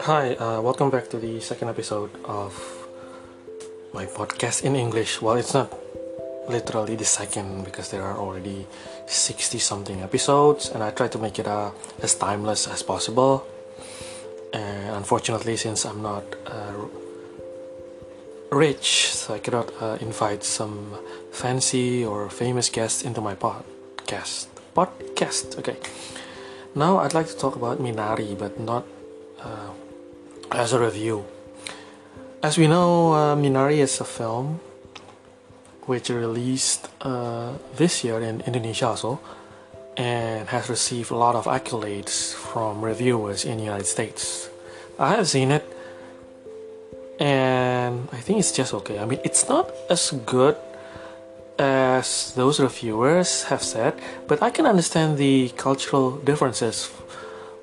Hi, uh, welcome back to the second episode of my podcast in English. Well, it's not literally the second because there are already 60 something episodes, and I try to make it uh, as timeless as possible. And unfortunately, since I'm not uh, rich, so I cannot uh, invite some fancy or famous guests into my podcast. Podcast, okay. Now I'd like to talk about Minari, but not uh, as a review. As we know, uh, Minari is a film which released uh, this year in Indonesia also and has received a lot of accolades from reviewers in the United States. I have seen it and I think it's just okay. I mean, it's not as good as those reviewers have said, but I can understand the cultural differences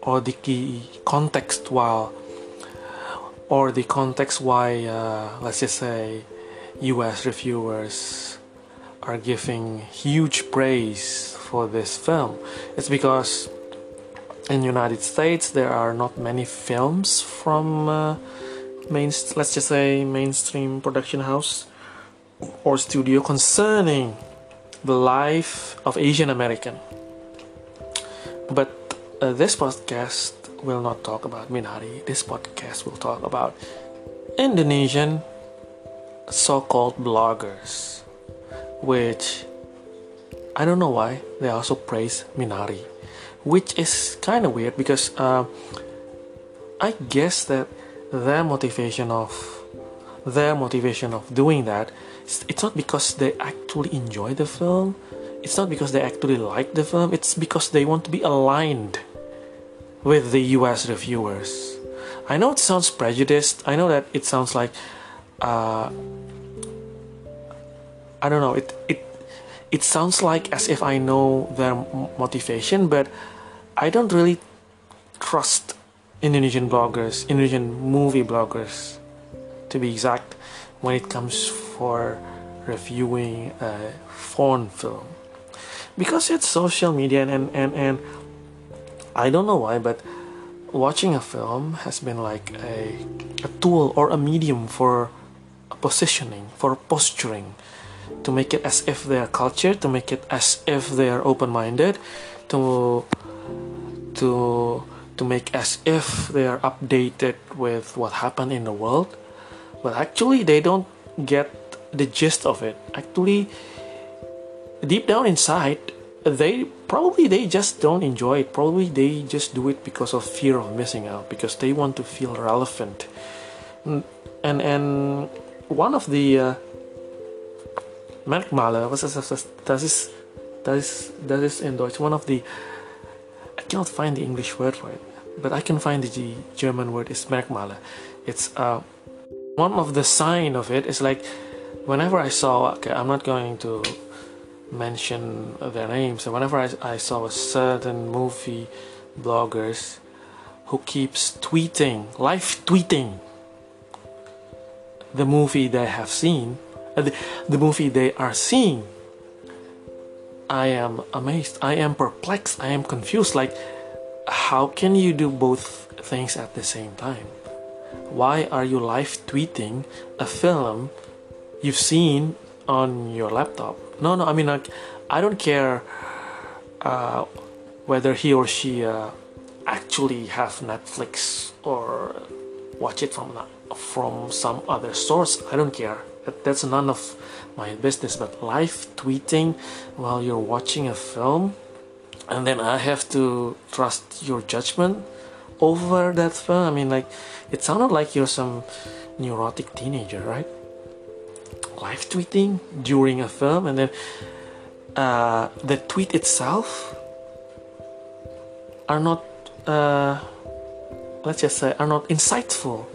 or the context while or the context why uh, let's just say US reviewers are giving huge praise for this film. It's because in United States there are not many films from uh, main let's just say mainstream production house or studio concerning the life of Asian American. But uh, this podcast will not talk about Minari. This podcast will talk about Indonesian so called bloggers, which I don't know why they also praise Minari, which is kind of weird because uh, I guess that their motivation of their motivation of doing that it's not because they actually enjoy the film it's not because they actually like the film it's because they want to be aligned with the US reviewers I know it sounds prejudiced I know that it sounds like uh, I don't know. It it it sounds like as if I know their motivation, but I don't really trust Indonesian bloggers, Indonesian movie bloggers, to be exact, when it comes for reviewing a foreign film, because it's social media and and and I don't know why, but watching a film has been like a a tool or a medium for positioning, for posturing, to make it as if they are cultured, to make it as if they are open-minded, to to to make as if they are updated with what happened in the world. But actually, they don't get the gist of it. Actually, deep down inside, they probably they just don't enjoy it. Probably they just do it because of fear of missing out, because they want to feel relevant. And and one of the uh, Merkmale, was das? Ist, das ist, das ist in Deutsch. One of the, I cannot find the English word for it, but I can find the German word is Merkmale. It's uh, one of the sign of it is like, whenever I saw, okay, I'm not going to mention their names. So whenever I, I saw a certain movie bloggers who keeps tweeting, live tweeting the movie they have seen, uh, the, the movie they are seeing. I am amazed. I am perplexed. I am confused. Like, how can you do both things at the same time? Why are you live tweeting a film you've seen on your laptop? No, no. I mean, like, I don't care uh, whether he or she uh, actually have Netflix or watch it from from some other source. I don't care. That's none of my business. But live tweeting while you're watching a film, and then I have to trust your judgment over that film. I mean, like, it sounded like you're some neurotic teenager, right? Live tweeting during a film, and then uh, the tweet itself are not, uh, let's just say, are not insightful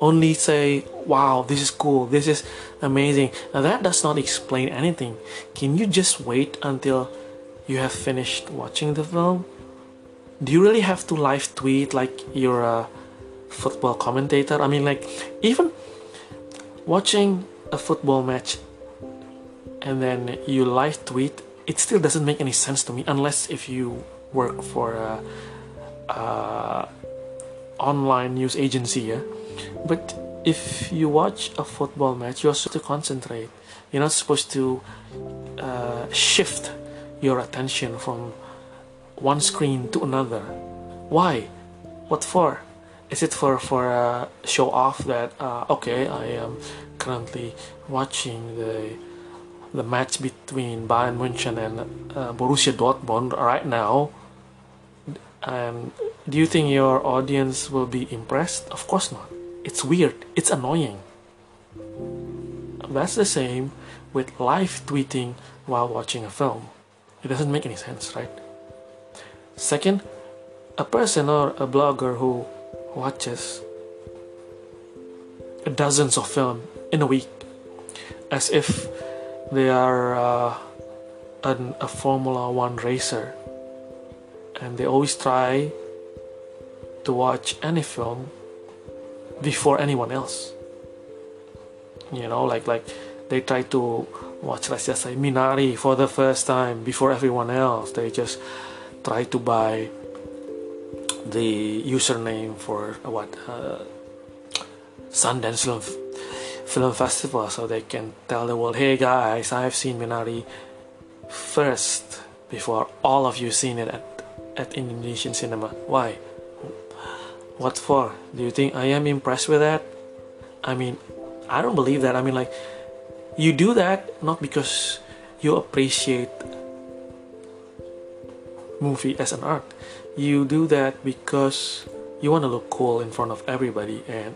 only say, wow, this is cool, this is amazing. Now, that does not explain anything. Can you just wait until you have finished watching the film? Do you really have to live tweet like you're a football commentator? I mean, like, even watching a football match and then you live tweet it still doesn't make any sense to me unless if you work for a, a online news agency yeah but if you watch a football match you're supposed to concentrate you're not supposed to uh, shift your attention from one screen to another. Why? What for? Is it for for a show off that uh, okay I am currently watching the the match between Bayern München and uh, Borussia Dortmund right now? And do you think your audience will be impressed? Of course not. It's weird. It's annoying. That's the same with live tweeting while watching a film. It doesn't make any sense right second a person or a blogger who watches dozens of film in a week as if they are uh, an, a Formula One racer. And they always try to watch any film before anyone else. You know like like they try to watch let's just say Minari for the first time before everyone else. They just try to buy the username for uh, what uh, Sundance Film, Film Festival so they can tell the world hey guys I've seen Minari first before all of you seen it at, at Indonesian cinema. Why? What for? Do you think I am impressed with that? I mean I don't believe that. I mean like you do that not because you appreciate movie as an art you do that because you want to look cool in front of everybody and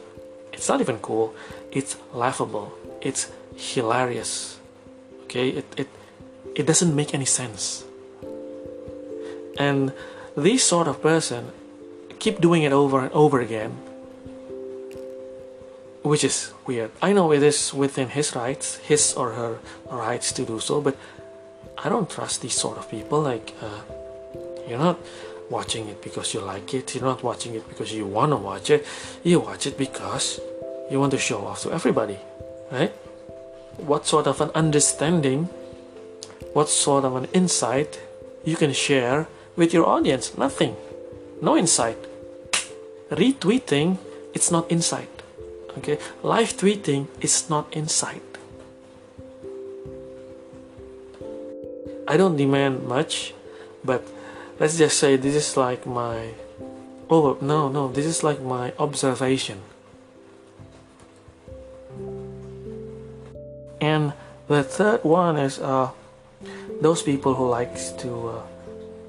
it's not even cool it's laughable it's hilarious okay? It it, it doesn't make any sense. And this sort of person keep doing it over and over again which is weird. I know it is within his rights his or her rights to do so but i don't trust these sort of people like uh, you're not watching it because you like it. You're not watching it because you want to watch it. You watch it because you want to show off to everybody, right? What sort of an understanding, what sort of an insight you can share with your audience? Nothing. No insight. Retweeting, it's not insight. Okay? Live tweeting is not insight. I don't demand much, but let's just say this is like my oh no no this is like my observation. And the third one is uh, those people who likes to uh,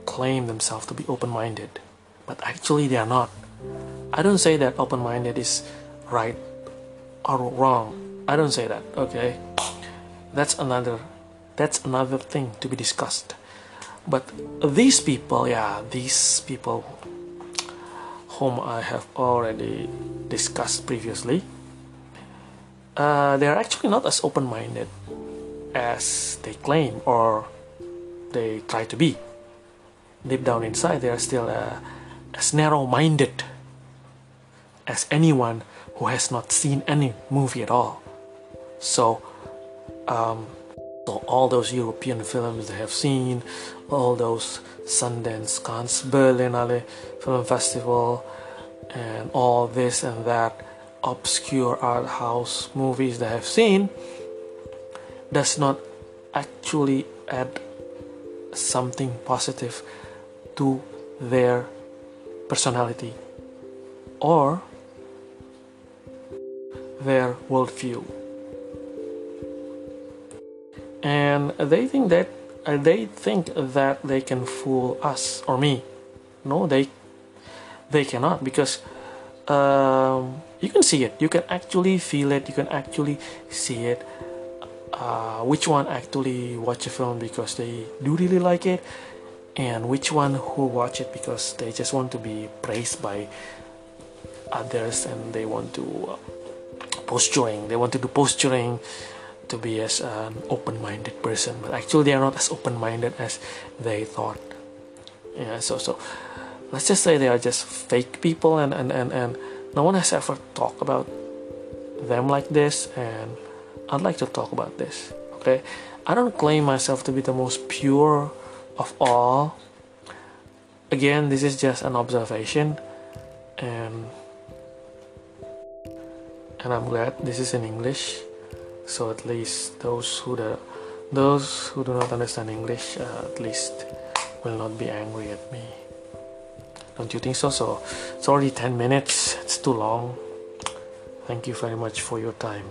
claim themselves to be open-minded. But actually they are not. I don't say that open-minded is right or wrong. I don't say that okay? That's another that's another thing to be discussed but these people yeah these people whom I have already discussed previously uh, they are actually not as open-minded as they claim or they try to be. Deep down inside they are still uh, as narrow-minded as anyone who has not seen any movie at all. So um, so all those European films they have seen, all those Sundance, Cannes, Berlinale Film Festival, and all this and that obscure art house movies they have seen does not actually add something positive to their personality or their worldview and they think that uh, they think that they can fool us or me. No they they cannot because um, you can see it. You can actually feel it. You can actually see it. Uh, which one actually watch a film because they do really like it and which one who watch it because they just want to be praised by others and they want to uh, posturing. They want to do posturing to be as an open-minded person but actually they are not as open-minded as they thought. Yeah so so let's just say they are just fake people and and and, and no one has ever talked about them like this and I'd like to talk about this okay? I don't claim myself to be the most pure of all. Again, this is just an observation, and and I'm glad this is in English, so at least those who the those who do not understand English uh, at least will not be angry at me. Don't you think so? So it's already 10 minutes, it's too long. Thank you very much for your time.